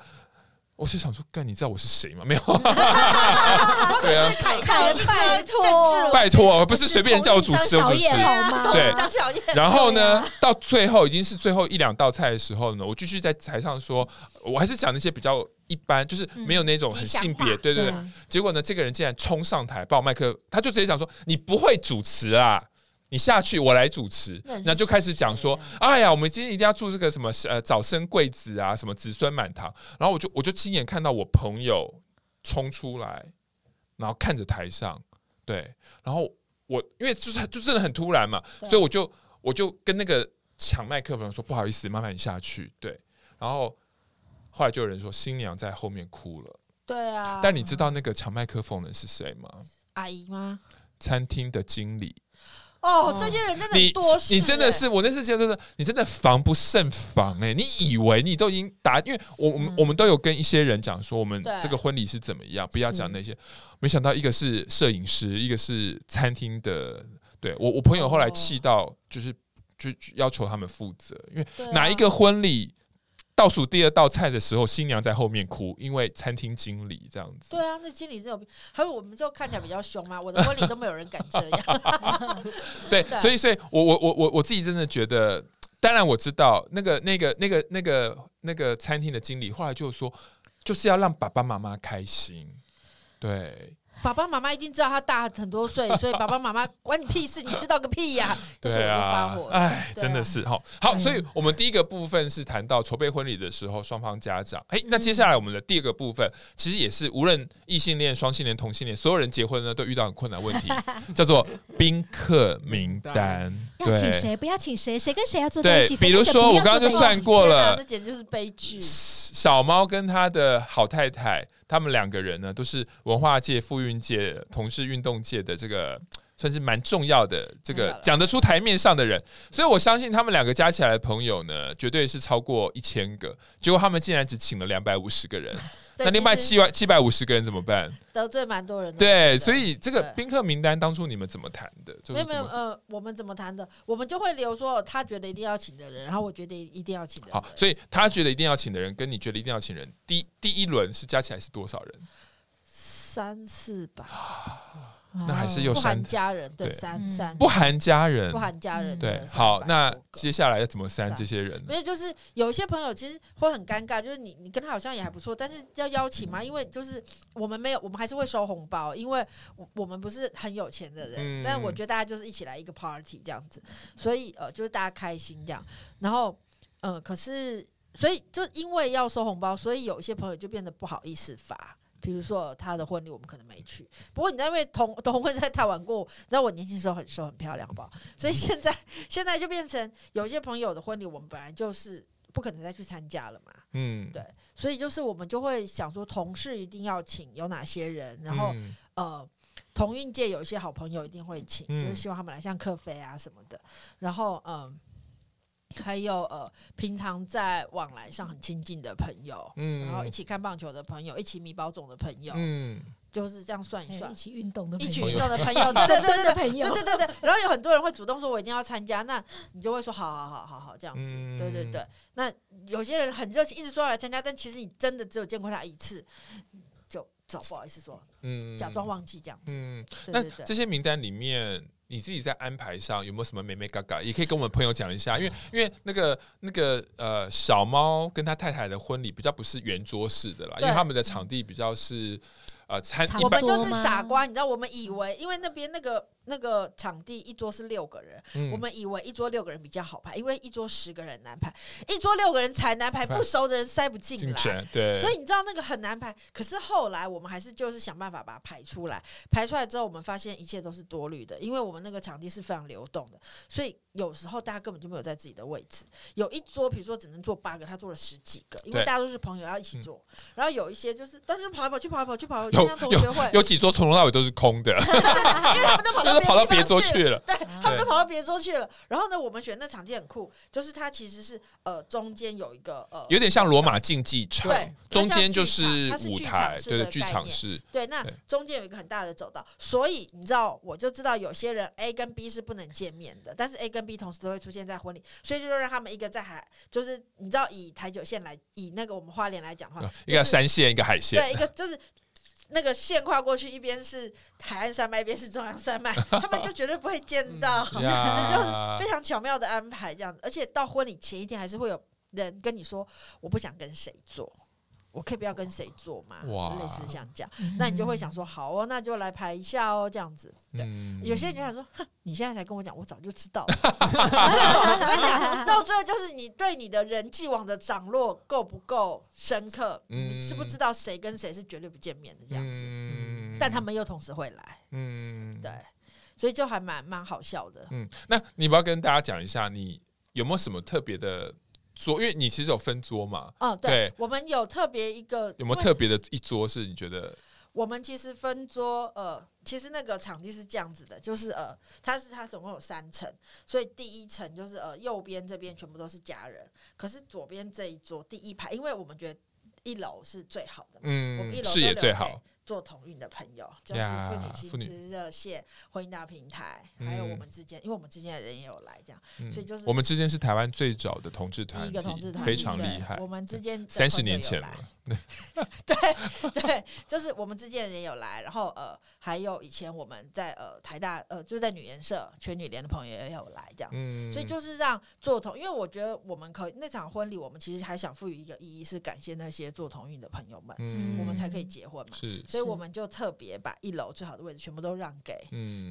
Speaker 5: 我就想说，干，你知道我是谁吗？没有，(laughs) 对啊，
Speaker 7: 拜拜托，
Speaker 5: 拜托，不是随便人叫我主持，我主持，对，然后呢，到最后已经是最后一两道菜的时候呢，我继续在台上说，我还是讲那些比较一般，就是没有那种很性别，对对对。结果呢，这个人竟然冲上台抱麦克，他就直接讲说：“你不会主持啊。”你下去，我来主持，那就开始讲说，哎呀，我们今天一定要祝这个什么呃早生贵子啊，什么子孙满堂。然后我就我就亲眼看到我朋友冲出来，然后看着台上，对，然后我因为就是就真的很突然嘛，所以我就我就跟那个抢麦克风说不好意思，麻烦你下去，对。然后后来就有人说新娘在后面哭了，
Speaker 7: 对啊。
Speaker 5: 但你知道那个抢麦克风的是谁吗？
Speaker 7: 阿姨吗？
Speaker 5: 餐厅的经理。
Speaker 7: 哦，这些人真的多、欸。
Speaker 5: 你真的是，我那次觉得，你真的防不胜防哎、欸！你以为你都已经答，因为我我们、嗯、我们都有跟一些人讲说，我们这个婚礼是怎么样，不要讲那些。没想到一个是摄影师，一个是餐厅的。对我，我朋友后来气到，就是就要求他们负责，因为哪一个婚礼？倒数第二道菜的时候，新娘在后面哭，因为餐厅经理这样子。
Speaker 7: 对啊，那经理是有病，还有我们就看起来比较凶嘛。我的婚礼都没有人敢这样。(laughs)
Speaker 5: 对，所以，所以我我我我我自己真的觉得，当然我知道那个那个那个那个那个餐厅的经理后来就说，就是要让爸爸妈妈开心，对。
Speaker 7: 爸爸妈妈一定知道他大很多岁，所以爸爸妈妈关你屁事，你知道个屁呀！(laughs) 对啊，
Speaker 5: 哎，真的是哈。好，所以我们第一个部分是谈到筹备婚礼的时候，双方家长。哎，那接下来我们的第二个部分，其实也是无论异性恋、双性恋、同性恋，所有人结婚呢都遇到很困难问题，(laughs) 叫做宾客名单。
Speaker 3: 要请谁？不要请谁？谁跟谁要坐在一起？
Speaker 5: 比如说，我刚刚就算过了，
Speaker 7: 这简直就是悲剧。
Speaker 5: 小猫跟他的好太太。他们两个人呢，都是文化界、妇运界、同志运动界的这个算是蛮重要的这个讲得出台面上的人，所以我相信他们两个加起来的朋友呢，绝对是超过一千个。结果他们竟然只请了两百五十个人。那另外七万七百五十个人怎么办？
Speaker 7: 得罪蛮多人的。
Speaker 5: 对，所以这个宾客名单当初你们怎么谈的？
Speaker 7: 没有没有呃，我们怎么谈的？我们就会留说他觉得一定要请的人，然后我觉得一定要请的人。
Speaker 5: 好，所以他觉得一定要请的人，跟你觉得一定要请人，第第一轮是加起来是多少人？
Speaker 7: 三四吧。(sighs)
Speaker 5: 那还是又
Speaker 7: 不含家人，对，三三
Speaker 5: 不含家人，
Speaker 7: 不含家人，
Speaker 5: 对。好，那接下来要怎么删这些人？
Speaker 7: 没有，就是有一些朋友其实会很尴尬，就是你你跟他好像也还不错，但是要邀请嘛，因为就是我们没有，我们还是会收红包，因为我们不是很有钱的人。但我觉得大家就是一起来一个 party 这样子，所以呃，就是大家开心这样。然后嗯，可是所以就因为要收红包，所以有一些朋友就变得不好意思发。比如说他的婚礼，我们可能没去。不过你知道，因为同同婚在台湾过，你知道我年轻时候很瘦很漂亮，好不好？所以现在现在就变成有一些朋友的婚礼，我们本来就是不可能再去参加了嘛。嗯，对，所以就是我们就会想说，同事一定要请有哪些人，然后、嗯、呃，同运界有一些好朋友一定会请，嗯、就是希望他们来，像克菲啊什么的。然后嗯。呃还有呃，平常在往来上很亲近的朋友，嗯，然后一起看棒球的朋友，一起米包总的朋友，嗯，就是这样算一算，
Speaker 3: 一起运动的，
Speaker 7: 一起运动的 (laughs) 朋友，对对对对，(laughs) 朋友，对对对对。然后有很多人会主动说，我一定要参加，那你就会说，好好好好好，这样子，对对对。那有些人很热情，一直说要来参加，但其实你真的只有见过他一次，就找不好意思说，嗯，假装忘记这样子。嗯，
Speaker 5: 那这些名单里面。你自己在安排上有没有什么美美嘎嘎？也可以跟我们朋友讲一下，因为因为那个那个呃小猫跟他太太的婚礼比较不是圆桌式的啦，因为他们的场地比较是呃餐，
Speaker 7: 我们就是傻瓜，你知道，我们以为因为那边那个。那个场地一桌是六个人，嗯、我们以为一桌六个人比较好排，因为一桌十个人难排，一桌六个人才难排，不熟的人塞不进来，对，所以你知道那个很难排。可是后来我们还是就是想办法把它排出来，排出来之后，我们发现一切都是多虑的，因为我们那个场地是非常流动的，所以有时候大家根本就没有在自己的位置。有一桌，比如说只能坐八个，他坐了十几个，因为大家都是朋友要一起坐。嗯、然后有一些就是，但是跑来跑去，跑来跑去，跑来跑去，像同学会
Speaker 5: 有，有几桌从头到尾都是空的，(laughs)
Speaker 7: 因为他们都跑到。(laughs)
Speaker 5: 跑到别桌去了，
Speaker 7: 对，他们都跑到别桌去了。然后呢，我们选那场地很酷，就是它其实是呃中间有一个呃，
Speaker 5: 有点像罗马竞技场，
Speaker 7: 对，
Speaker 5: 中间就是舞台，对，剧场式。
Speaker 7: 对，那中间有一个很大的走道，所以你知道，我就知道有些人 A 跟 B 是不能见面的，但是 A 跟 B 同时都会出现在婚礼，所以就让他们一个在海，就是你知道以台九线来，以那个我们花莲来讲的话，
Speaker 5: 一个山线，一个海线，
Speaker 7: 对，一个就是。那个线跨过去，一边是海岸山脉，一边是中央山脉，(laughs) 他们就绝对不会见到，嗯、(laughs) 就是非常巧妙的安排这样子。而且到婚礼前一天，还是会有人跟你说，我不想跟谁做。我可以不要跟谁做嘛？哇类似像这样，那你就会想说，好哦，那就来排一下哦，这样子。对，嗯、有些人就想说，哼，你现在才跟我讲，我早就知道了。(laughs) 到最后就是你对你的人际网的掌握够不够深刻？嗯，你知不知道谁跟谁是绝对不见面的这样子？嗯，但他们又同时会来。嗯，对，所以就还蛮蛮好笑的。
Speaker 5: 嗯，那你不要跟大家讲一下，你有没有什么特别的？桌，因为你其实有分桌嘛。
Speaker 7: 嗯，对，对我们有特别一个，
Speaker 5: 有没有特别的一桌是你觉得？
Speaker 7: 我们其实分桌，呃，其实那个场地是这样子的，就是呃，它是它总共有三层，所以第一层就是呃右边这边全部都是家人，可是左边这一桌第一排，因为我们觉得一楼是最好的，嗯，我们一楼
Speaker 5: 视野最好。
Speaker 7: 做同运的朋友，就是妇女新知热线、婚姻大平台，还有我们之间，因为我们之间的人也有来，这样，所以就是
Speaker 5: 我们之间是台湾最早的同志团，
Speaker 7: 第一个同志团
Speaker 5: 非常厉害。
Speaker 7: 我们之间
Speaker 5: 三十年前了，(laughs)
Speaker 7: 对对，就是我们之间的人有来，然后呃，还有以前我们在呃台大呃就是在女研社全女联的朋友也有来，这样，所以就是让做同，因为我觉得我们可以那场婚礼，我们其实还想赋予一个意义，是感谢那些做同运的朋友们，我们才可以结婚嘛，是。所以我们就特别把一楼最好的位置全部都让给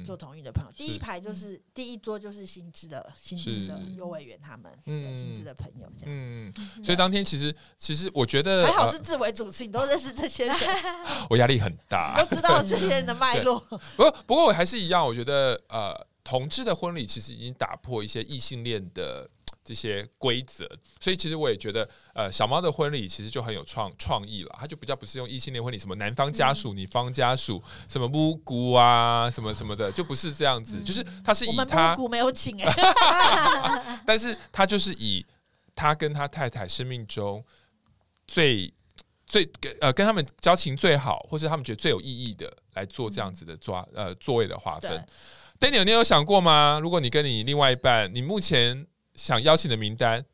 Speaker 7: 做同运的朋友。第一排就是第一桌就是新知的新知的幼委员他们，新知的朋友这样。嗯，
Speaker 5: 所以当天其实其实我觉得
Speaker 7: 还好是志伟主持，你都认识这些人，(laughs)
Speaker 5: 我压力很大，(laughs)
Speaker 7: 都知道这些人的脉络。(laughs)
Speaker 5: 不过不过我还是一样，我觉得呃，同志的婚礼其实已经打破一些异性恋的。这些规则，所以其实我也觉得，呃，小猫的婚礼其实就很有创创意了。它就比较不是用异性恋婚礼，什么男方家属、女方家属，什么巫姑啊，什么什么的，就不是这样子。就是他是以他
Speaker 7: 巫姑没有请哎，(laughs)
Speaker 5: 但是他就是以他跟他太太生命中最最呃跟他们交情最好，或是他们觉得最有意义的来做这样子的抓呃座位的划分。Daniel，你有想过吗？如果你跟你另外一半，你目前想邀请的名单，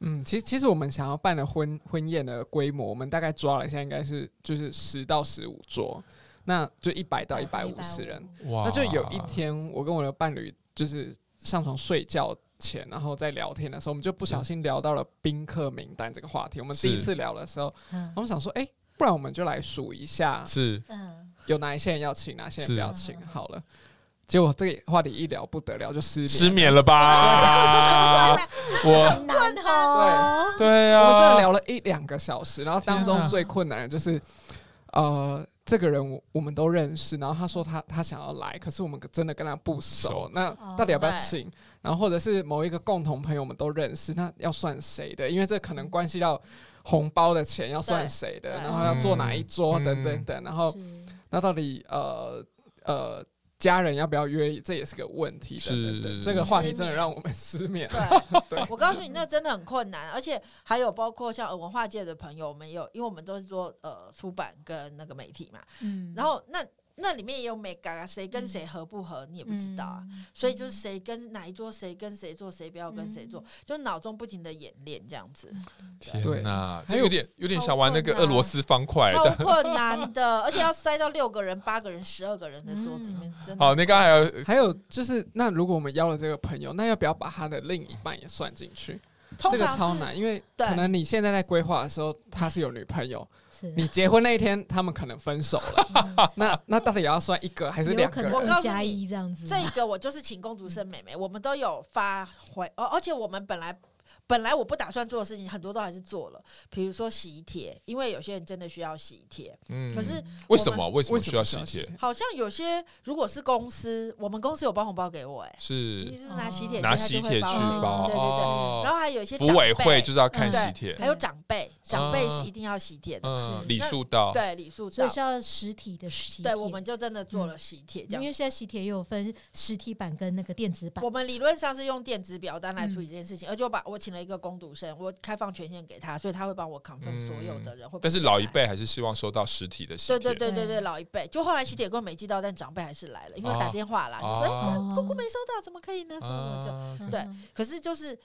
Speaker 6: 嗯，其实其实我们想要办的婚婚宴的规模，我们大概抓了，一下应该是就是十到十五桌，那就一百到一百五十人。哇！那就有一天，我跟我的伴侣就是上床睡觉前，然后在聊天的时候，我们就不小心聊到了宾客名单这个话题。我们第一次聊的时候，我们想说，哎，不然我们就来数一下，是，有哪一些人要请，哪些人不要请，好了。结果这个话题一聊不得了，就失眠
Speaker 5: 失眠了吧？(laughs) 我
Speaker 7: 很难哦。
Speaker 5: 对对啊，
Speaker 6: 我们真的聊了一两个小时，然后当中最困难的就是，呃，这个人我我们都认识，然后他说他他想要来，可是我们真的跟他不熟，那到底要不要请？然后或者是某一个共同朋友我们都认识，那要算谁的？因为这可能关系到红包的钱要算谁的，然后要坐哪一桌等等等，然后那到底呃呃。家人要不要约？这也是个问题。是这个话题真的让我们失眠。(laughs)
Speaker 7: 对，我告诉你，那真的很困难。而且还有包括像文化界的朋友，我们有，因为我们都是做呃出版跟那个媒体嘛。嗯。然后那。那里面也有美感啊，谁跟谁合不合，你也不知道啊。嗯、所以就是谁跟哪一桌，谁跟谁坐，谁不要跟谁坐，嗯、就脑中不停的演练这样子。
Speaker 5: 天哪，这有点有点想玩那个俄罗斯方块
Speaker 7: 的，超困难的，而且要塞到六个人、八个人、十二个人的桌子里面，真的。
Speaker 5: 好，那刚还有
Speaker 6: 还有就是，那如果我们邀了这个朋友，那要不要把他的另一半也算进去？这个超难，因为可能你现在在规划的时候，他是有女朋友。你结婚那一天，他们可能分手了。(laughs) 那那到底也要算一个还是两个？
Speaker 3: 我告诉你，这样子，
Speaker 7: 这个我就是请公主生妹妹，我们都有发回。而而且我们本来。本来我不打算做的事情，很多都还是做了。比如说洗衣帖，因为有些人真的需要洗衣帖。嗯，可是
Speaker 5: 为什么？为什么需要洗衣帖？
Speaker 7: 好像有些如果是公司，我们公司有包红包给我，哎，
Speaker 5: 是，
Speaker 7: 你是拿喜帖，
Speaker 5: 拿喜帖去包，
Speaker 7: 对对对。然后还有一些
Speaker 5: 福委会就是要看喜帖，
Speaker 7: 还有长辈，长辈是一定要喜帖的。
Speaker 5: 嗯，礼数到，
Speaker 7: 对礼数到，
Speaker 3: 所以需要实体的喜帖。
Speaker 7: 对，我们就真的做了喜帖，这样。
Speaker 3: 因为现在喜帖也有分实体版跟那个电子版。
Speaker 7: 我们理论上是用电子表单来处理这件事情，而且我把我请了一个攻读生。我开放权限给他，所以他会帮我 confirm 所有的人。会，但
Speaker 5: 是老一辈还是希望收到实体的喜帖。
Speaker 7: 对对对对对，老一辈就后来喜帖根本没寄到，但长辈还是来了，因为打电话啦，就说哎，姑姑没收到，怎么可以呢？什么就对，可是就是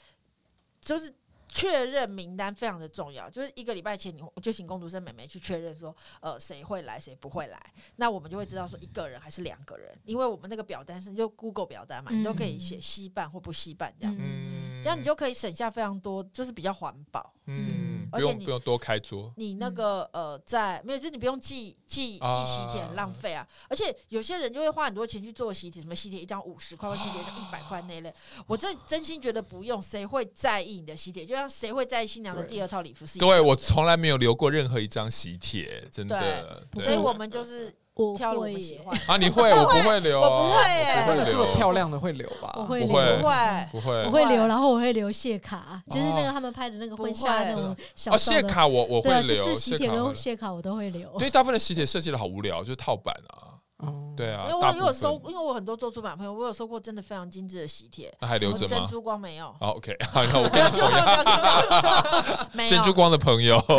Speaker 7: 就是。确认名单非常的重要，就是一个礼拜前你就请工读生妹妹去确认说，呃，谁会来，谁不会来，那我们就会知道说一个人还是两个人，因为我们那个表单是就 Google 表单嘛，你都可以写稀办或不稀办这样子，嗯、这样你就可以省下非常多，就是比较环保。嗯，
Speaker 5: 而且你不用多开桌，
Speaker 7: 你那个呃，在没有，就是你不用寄寄寄喜帖，很浪费啊。而且有些人就会花很多钱去做喜帖，什么喜帖一张五十块，或喜帖一张一百块那类。我真真心觉得不用，谁会在意你的喜帖？就像谁会在意新娘的第二套礼服？是
Speaker 5: 对，我从来没有留过任何一张喜帖，真的。
Speaker 7: 所以我们就是。我挑了我喜欢
Speaker 5: 啊！你会，我不会 (laughs) 留，
Speaker 7: 我不会耶，
Speaker 6: 真的这么漂亮的会留吧？
Speaker 3: 我会留，
Speaker 7: 不会，
Speaker 5: 不会，
Speaker 3: 我会留，然后我会留谢卡，就是那个他们拍的那个婚纱那种小。
Speaker 5: 哦，谢卡我我会留，
Speaker 3: 就是喜帖跟谢卡我都会留。
Speaker 5: 因为大部分的喜帖设计的好无聊，就是套版啊。哦，对啊，
Speaker 7: 因为我有收，因为我很多做出版朋友，我有收过真的非常精致的喜帖。
Speaker 5: 那还留着吗？
Speaker 7: 珍珠光没有。
Speaker 5: 好，OK，好，那我 (laughs) 跟你讲，(laughs) 珍珠光的朋友，
Speaker 7: 不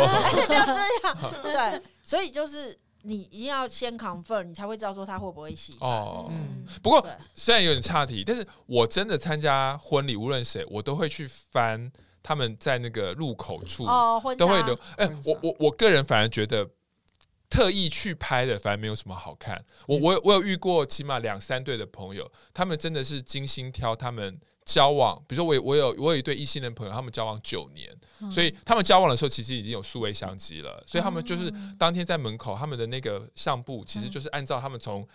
Speaker 7: 要这样。对，所以就是。你一定要先 confirm，你才会知道说他会不会喜欢。哦，
Speaker 5: 嗯。不过虽然有点岔题，但是我真的参加婚礼，无论谁，我都会去翻他们在那个入口处哦，都会留。哎、欸，我我我个人反而觉得特意去拍的，反而没有什么好看。我我我有遇过起码两三对的朋友，他们真的是精心挑他们。交往，比如说我我有我有一对异性的朋友，他们交往九年，嗯、所以他们交往的时候其实已经有数位相机了，所以他们就是当天在门口，他们的那个相簿其实就是按照他们从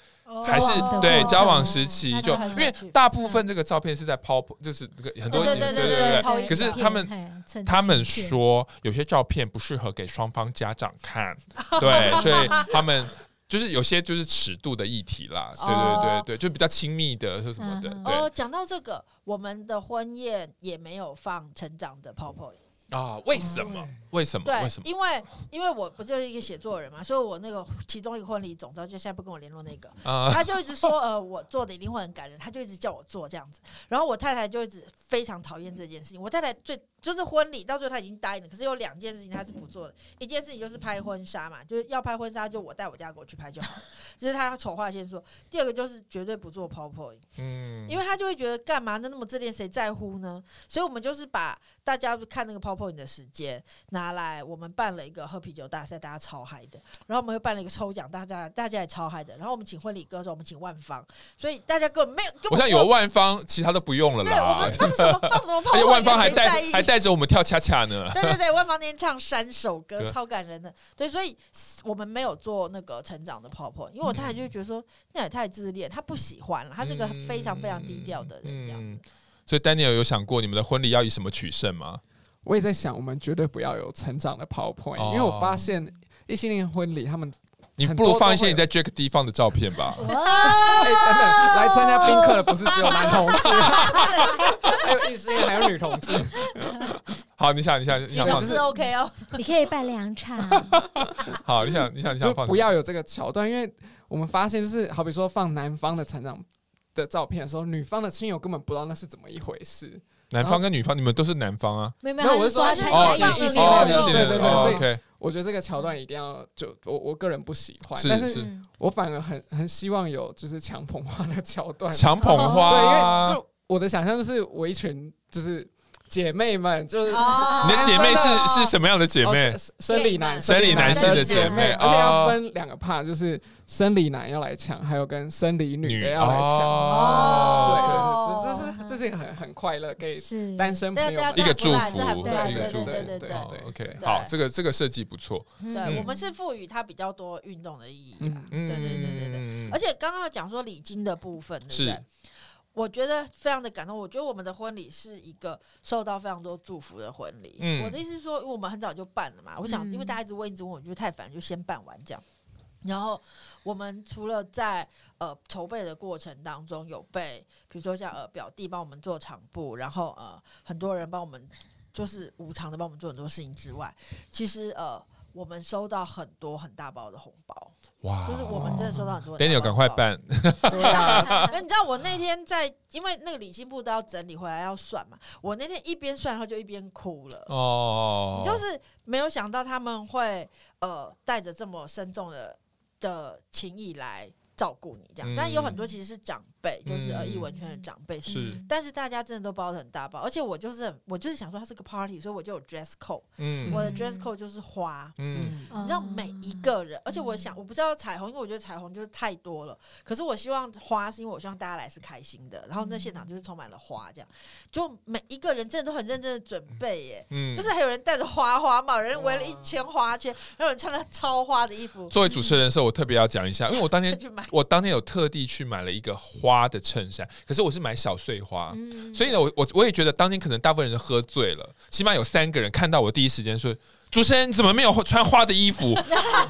Speaker 5: 还是对交往时期就，因为大部分这个照片是在 PO，就是这个很多对对对对对，可是他们他们说有些照片不适合给双方家长看，(laughs) 对，所以他们。就是有些就是尺度的议题啦，对对对对，就比较亲密的或什么的。
Speaker 7: 哦，讲到这个，我们的婚宴也没有放成长的 PowerPoint。
Speaker 5: 啊？为什么？为什么？为什么？
Speaker 7: 因为因为我不就是一个写作人嘛，所以我那个其中一个婚礼总招就现在不跟我联络那个，他就一直说呃，我做的一定会很感人，他就一直叫我做这样子。然后我太太就一直非常讨厌这件事情。我太太最。就是婚礼到最后他已经答应了，可是有两件事情他是不做的。一件事情就是拍婚纱嘛，就是要拍婚纱就我带我家狗去拍就好，这是他丑话先说。第二个就是绝对不做 PowerPoint，嗯，因为他就会觉得干嘛呢？那么自恋谁在乎呢？所以我们就是把大家看那个 PowerPoint 的时间拿来，我们办了一个喝啤酒大赛，大家超嗨的。然后我们又办了一个抽奖，大家大家也超嗨的。然后我们请婚礼歌手，我们请万芳，所以大家根本没有。
Speaker 5: 我想有万芳，其他都不用了啦。
Speaker 7: 对，我们放什么放什么 PowerPoint，
Speaker 5: 而且万芳还带还带。着我们跳恰恰呢，
Speaker 7: 对对对，万芳那天唱三首歌，超感人的。对，所以我们没有做那个成长的泡泡，因为我太太就觉得说，那也太自恋，她不喜欢了，她是个非常非常低调的人，这样子。嗯嗯、
Speaker 5: 所以 Daniel 有想过你们的婚礼要以什么取胜吗？
Speaker 6: 我也在想，我们绝对不要有成长的 PowerPoint，因为我发现异性恋婚礼他们
Speaker 5: 你不如放一些你在 Jack D 放的照片吧。
Speaker 6: 哎，等等，来参加宾客的不是只有男同志，(laughs) 还有异性恋，还有女同志。
Speaker 5: 好，你想，你想，你想放
Speaker 7: 女同志 OK 哦，
Speaker 3: 你可以办两场。(laughs)
Speaker 5: 好，你想，你想，你想放，
Speaker 6: 不要有这个桥段，因为我们发现，就是好比说放男方的成长的照片的时候，女方的亲友根本不知道那是怎么一回事。
Speaker 5: 男方跟女方，你们都是男方啊？
Speaker 3: 没有，没有，
Speaker 6: 我是说
Speaker 3: 他
Speaker 5: 哦，
Speaker 6: 异性
Speaker 5: 哦，
Speaker 6: 恋，
Speaker 5: 异性恋，
Speaker 6: 对对对，所以。我觉得这个桥段一定要就我我个人不喜欢，
Speaker 5: 是
Speaker 6: 但是我反而很很希望有就是强捧花的桥段。
Speaker 5: 强捧花，
Speaker 6: 对，因为就我的想象就是围一群就是姐妹们，就是
Speaker 5: 你的姐妹是是什么样的姐妹？
Speaker 6: 生理男
Speaker 5: 生理男性的姐妹，
Speaker 6: 而且要分两个 part，就是生理男要来抢，还有跟生理女的要来抢。哦，对，这是这是一个很很快乐，给单身朋友
Speaker 5: 一个祝福，
Speaker 7: 一
Speaker 5: 个祝福，
Speaker 7: 对对对
Speaker 5: ，OK，好，这个这个设计不错。
Speaker 7: 对，我们是赋予它比较多运动的意义。嗯，对对对对对。而且刚刚讲说礼金的部分，对不对？我觉得非常的感动。我觉得我们的婚礼是一个受到非常多祝福的婚礼。嗯，我的意思是说，因为我们很早就办了嘛。我想，因为大家一直问，一直问，我觉得太烦，就先办完这样。然后我们除了在呃筹备的过程当中有被，比如说像呃表弟帮我们做场布，然后呃很多人帮我们就是无偿的帮我们做很多事情之外，其实呃我们收到很多很大包的红包。哇！就是我们真的收到很多。
Speaker 5: Daniel，赶快办。
Speaker 7: 对啊，你知道我那天在，因为那个礼金部都要整理回来要算嘛。我那天一边算，然后就一边哭了。哦。就是没有想到他们会呃带着这么深重的的情谊来照顾你这样，但有很多其实是长辈，就是呃艺文圈的长辈是，但是大家真的都包的很大包，而且我就是我就是想说它是个 party，所以我就有 dress code，嗯，我的 dress code 就是花，嗯，你知道每一个人，而且我想我不知道彩虹，因为我觉得彩虹就是太多了，可是我希望花是因为我希望大家来是开心的，然后那现场就是充满了花，这样，就每一个人真的都很认真的准备耶，嗯，就是还有人戴着花花帽，人围了一圈花圈，然后有人穿了超花的衣服。
Speaker 5: 作为主持人的时候，我特别要讲一下，因为我当天 (laughs) 我当天有特地去买了一个花。花的衬衫，可是我是买小碎花，嗯、所以呢，我我我也觉得当天可能大部分人喝醉了，起码有三个人看到我第一时间说。主持人怎么没有穿花的衣服？(laughs)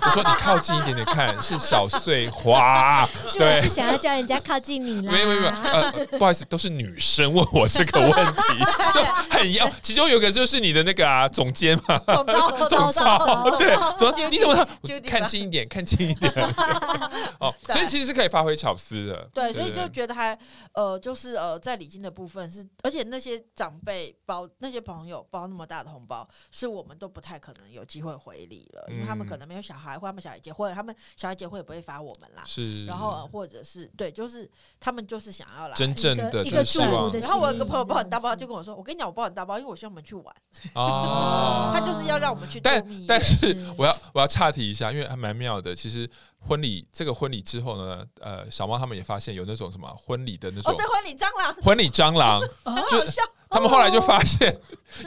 Speaker 5: 我说你靠近一点点看，是小碎花。(laughs)
Speaker 3: 对，是想要叫人家靠近你啦。
Speaker 5: 没有没有没有，呃，(laughs) 不好意思，都是女生问我这个问题，就很要。其中有个就是你的那个啊总监嘛，
Speaker 7: 总召总召，
Speaker 5: 对，总监你怎么看近一点，看近一点。哦，所以其实是可以发挥巧思的。
Speaker 7: 对，所以就觉得还呃，就是呃，在礼金的部分是，而且那些长辈包那些朋友包那么大的红包，是我们都不太可能。可能有机会回礼了，因为他们可能没有小孩，或他们小孩结婚，他们小孩结婚也不会发我们啦。是，然后或者是对，就是他们就是想要来
Speaker 5: 真正的
Speaker 3: 一个祝福的。
Speaker 7: 然后我有个朋友包很大包，就跟我说：“我跟你讲，我包很大包，因为我希望我们去玩。”哦，(laughs) 他就是要让我们去。
Speaker 5: 但但是我要我要岔题一下，因为还蛮妙的。其实婚礼这个婚礼之后呢，呃，小猫他们也发现有那种什么婚礼的那种
Speaker 7: 哦，对，婚礼蟑螂，
Speaker 5: 婚礼蟑螂，(laughs) 很好笑。他们后来就发现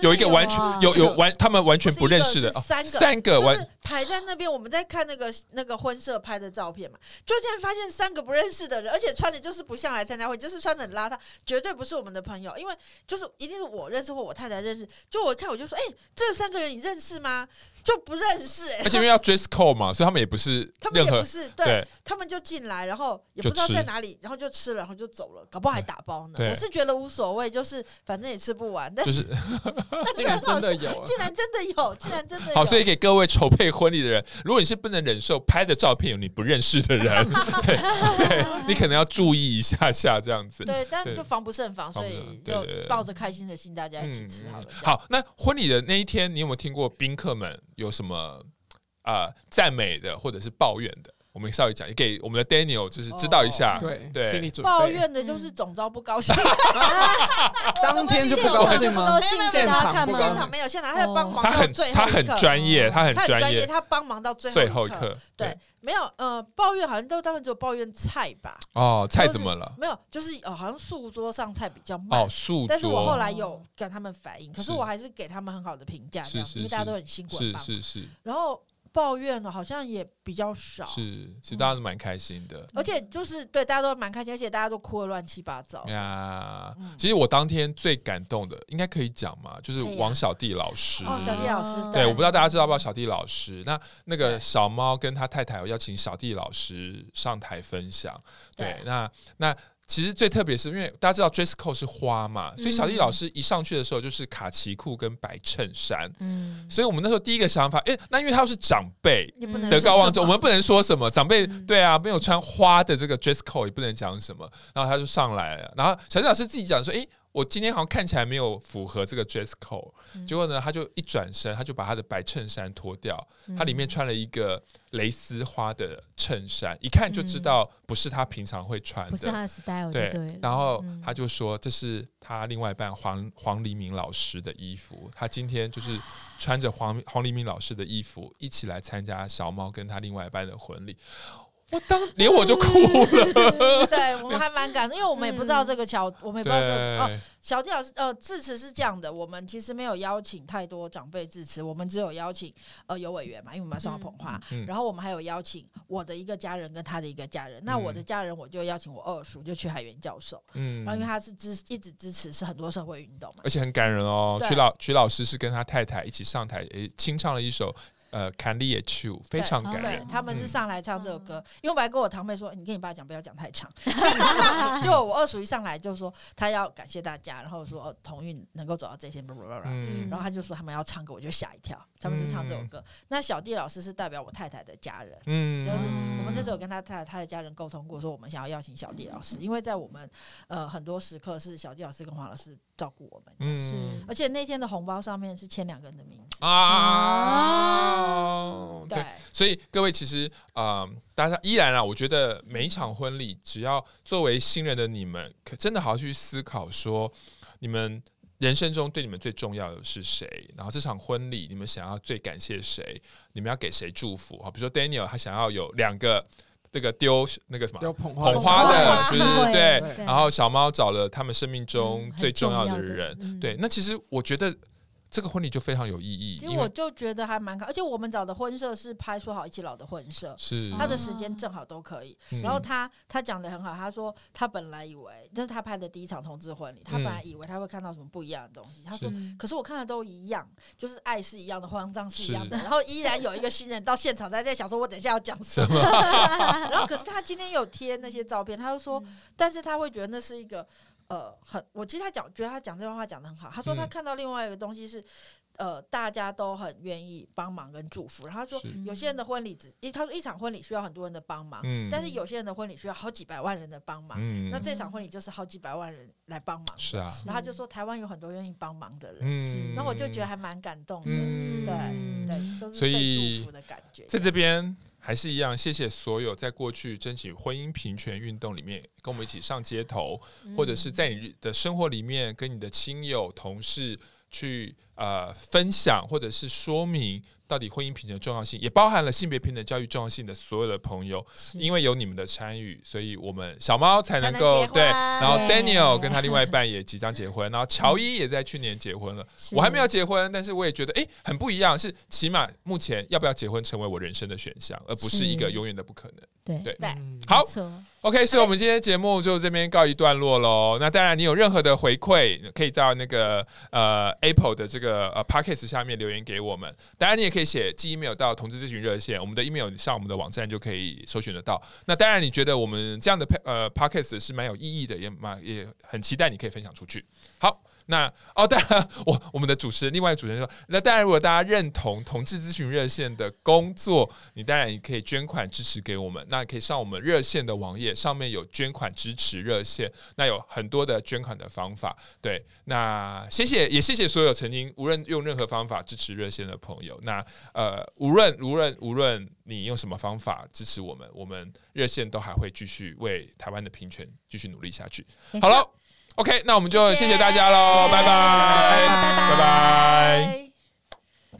Speaker 5: 有一个完全有有完他们完全不认识的
Speaker 7: 三个
Speaker 5: 三个完
Speaker 7: 排在那边，我们在看那个那个婚摄拍的照片嘛，就竟然发现三个不认识的人，而且穿的就是不像来参加会，就是穿的很邋遢，绝对不是我们的朋友，因为就是一定是我认识或我太太认识。就我看我就说，哎，这三个人你认识吗？就不认识，哎，
Speaker 5: 而且因为要 dress code 嘛，所以他们也不是，
Speaker 7: 他们也不是，对，他们就进来，然后也不知道在哪里，然后就吃了，然后就走了，搞不好还打包呢。我是觉得无所谓，就是反正也吃不完，但是。(laughs)
Speaker 6: 竟然真的有，
Speaker 7: 竟然真的有，竟然真的有。
Speaker 5: 好，所以给各位筹备婚礼的人，如果你是不能忍受拍的照片有你不认识的人，(laughs) 对对，你可能要注意一下下这样子。
Speaker 7: 对，但就防不胜防，所以就抱着开心的心，大家一起吃好了。
Speaker 5: 好，那婚礼的那一天，你有没有听过宾客们有什么啊赞美的，或者是抱怨的？我们稍微讲，给我们的 Daniel 就是知道一下，
Speaker 6: 对
Speaker 5: 对，
Speaker 6: 心理准备。
Speaker 7: 抱怨的就是总招不高兴，(laughs)
Speaker 6: 当天就不高兴吗？
Speaker 7: 现场现场没有，现场他在帮忙，
Speaker 5: 他很他很专业，他很专业，
Speaker 7: 他帮忙到最后
Speaker 5: 最后一刻，
Speaker 7: 对，没有呃抱怨，好像都他们只有抱怨菜吧？
Speaker 5: 哦，菜怎么了？
Speaker 7: 没有，就是哦，好像素桌上菜比较慢
Speaker 5: 哦，素桌。
Speaker 7: 但是我后来有跟他们反映，可是我还是给他们很好的评价，
Speaker 5: 是是，
Speaker 7: 因为大家都很辛苦，
Speaker 5: 是是是。
Speaker 7: 然后。抱怨的，好像也比较少。
Speaker 5: 是，其实大家都蛮开心的，
Speaker 7: 而且就是对大家都蛮开心，而且大家都哭得乱七八糟
Speaker 5: 呀。其实我当天最感动的，应该可以讲嘛，就是王小弟老师。
Speaker 7: 哦，小弟老师，
Speaker 5: 对，我不知道大家知道不知道小弟老师？那那个小猫跟他太太有邀请小弟老师上台分享。对，那那。其实最特别是因为大家知道 dress code 是花嘛，所以小丽老师一上去的时候就是卡其裤跟白衬衫，嗯，所以我们那时候第一个想法，哎，那因为他又是长辈，德高望重，我们不能说什么长辈，对啊，没有穿花的这个 dress code 也不能讲什么，然后他就上来了，然后小丽老师自己讲说，哎。我今天好像看起来没有符合这个 dress code，结果呢，他就一转身，他就把他的白衬衫脱掉，他里面穿了一个蕾丝花的衬衫，一看就知道不是他平常会穿的，
Speaker 3: 不是他的 style，
Speaker 5: 对。然后他就说这是他另外一半黄黄黎明老师的衣服，他今天就是穿着黄黄黎明老师的衣服一起来参加小猫跟他另外一半的婚礼。我当连我就哭了，(laughs)
Speaker 7: 对，我们还蛮感动，因为我们也不知道这个桥，我们也不知道这个哦。小弟老师，呃，致辞是这样的，我们其实没有邀请太多长辈致辞，我们只有邀请呃有委员嘛，因为我们要送到捧花，然后我们还有邀请我的一个家人跟他的一个家人。那我的家人我就邀请我二叔，就瞿海源教授，嗯，然后因为他是支一直支持是很多社会运动嘛，
Speaker 5: 而且很感人哦。曲老曲老师是跟他太太一起上台，诶，清唱了一首。呃，看你也去，非常感人。
Speaker 7: 他们是上来唱这首歌，因为我本来跟我堂妹说，你跟你爸讲不要讲太长。(laughs) 就我二叔一上来就说他要感谢大家，然后说同运能够走到这一天，然后他就说他们要唱歌，我就吓一跳。他们就唱这首歌。那小弟老师是代表我太太的家人，嗯，就是我们这时候跟他太太他的家人沟通过，说我们想要邀请小弟老师，因为在我们呃很多时刻是小弟老师跟黄老师照顾我们，嗯，而且那天的红包上面是签两个人的名字啊。
Speaker 5: 所以各位其实啊、呃，大家依然啊，我觉得每一场婚礼，只要作为新人的你们，可真的好好去思考说，你们人生中对你们最重要的是谁？然后这场婚礼，你们想要最感谢谁？你们要给谁祝福？啊，比如说 Daniel，他想要有两个那个丢那个什么捧花，捧花的，就是对。然后小猫找了他们生命中最重要的人，嗯、对。那其实我觉得。这个婚礼就非常有意义，
Speaker 7: 其实我就觉得还蛮好，而且我们找的婚摄是拍说好一起老的婚摄，是他的时间正好都可以。然后他他讲的很好，他说他本来以为这是他拍的第一场同志婚礼，他本来以为他会看到什么不一样的东西。他说，可是我看的都一样，就是爱是一样的，慌张是一样的。然后依然有一个新人到现场，在在想说，我等一下要讲什么。(laughs) 然后可是他今天有贴那些照片，他就说，但是他会觉得那是一个。呃，很，我其实他讲，觉得他讲这段话讲的很好。他说他看到另外一个东西是，嗯、呃，大家都很愿意帮忙跟祝福。然后他说，有些人的婚礼只一，他说一场婚礼需要很多人的帮忙，嗯、但是有些人的婚礼需要好几百万人的帮忙。嗯、那这场婚礼就是好几百万人来帮忙。是啊。然后他就说，台湾有很多愿意帮忙的人。嗯。然后我就觉得还蛮感动的。嗯、对对，都是被祝福的感觉。
Speaker 5: 在这边。还是一样，谢谢所有在过去争取婚姻平权运动里面跟我们一起上街头，或者是在你的生活里面跟你的亲友、同事去呃分享，或者是说明。到底婚姻平等的重要性，也包含了性别平等教育重要性的所有的朋友，因为有你们的参与，所以我们小猫才能够对。然后 Daniel 跟他 (laughs) 另外一半也即将结婚，然后乔伊也在去年结婚了。我还没有结婚，但是我也觉得哎、欸，很不一样，是起码目前要不要结婚成为我人生的选项，而不是一个永远的不可能。
Speaker 3: 对
Speaker 5: 对
Speaker 7: 对，
Speaker 5: 好。OK，所以我们今天节目就这边告一段落喽。那当然，你有任何的回馈，可以在那个呃 Apple 的这个呃 Podcast 下面留言给我们。当然，你也可以写寄 email 到同志咨询热线，我们的 email 上我们的网站就可以搜寻得到。那当然，你觉得我们这样的呃 Podcast 是蛮有意义的，也蛮也很期待你可以分享出去。好。那哦，当然，我我们的主持人，另外一主持人说，那当然，如果大家认同同志咨询热线的工作，你当然也可以捐款支持给我们。那可以上我们热线的网页，上面有捐款支持热线，那有很多的捐款的方法。对，那谢谢，也谢谢所有曾经无论用任何方法支持热线的朋友。那呃，无论无论无论你用什么方法支持我们，我们热线都还会继续为台湾的平权继续努力下去。好了。OK，那我们就谢谢。大家喽，拜拜，拜拜，拜拜。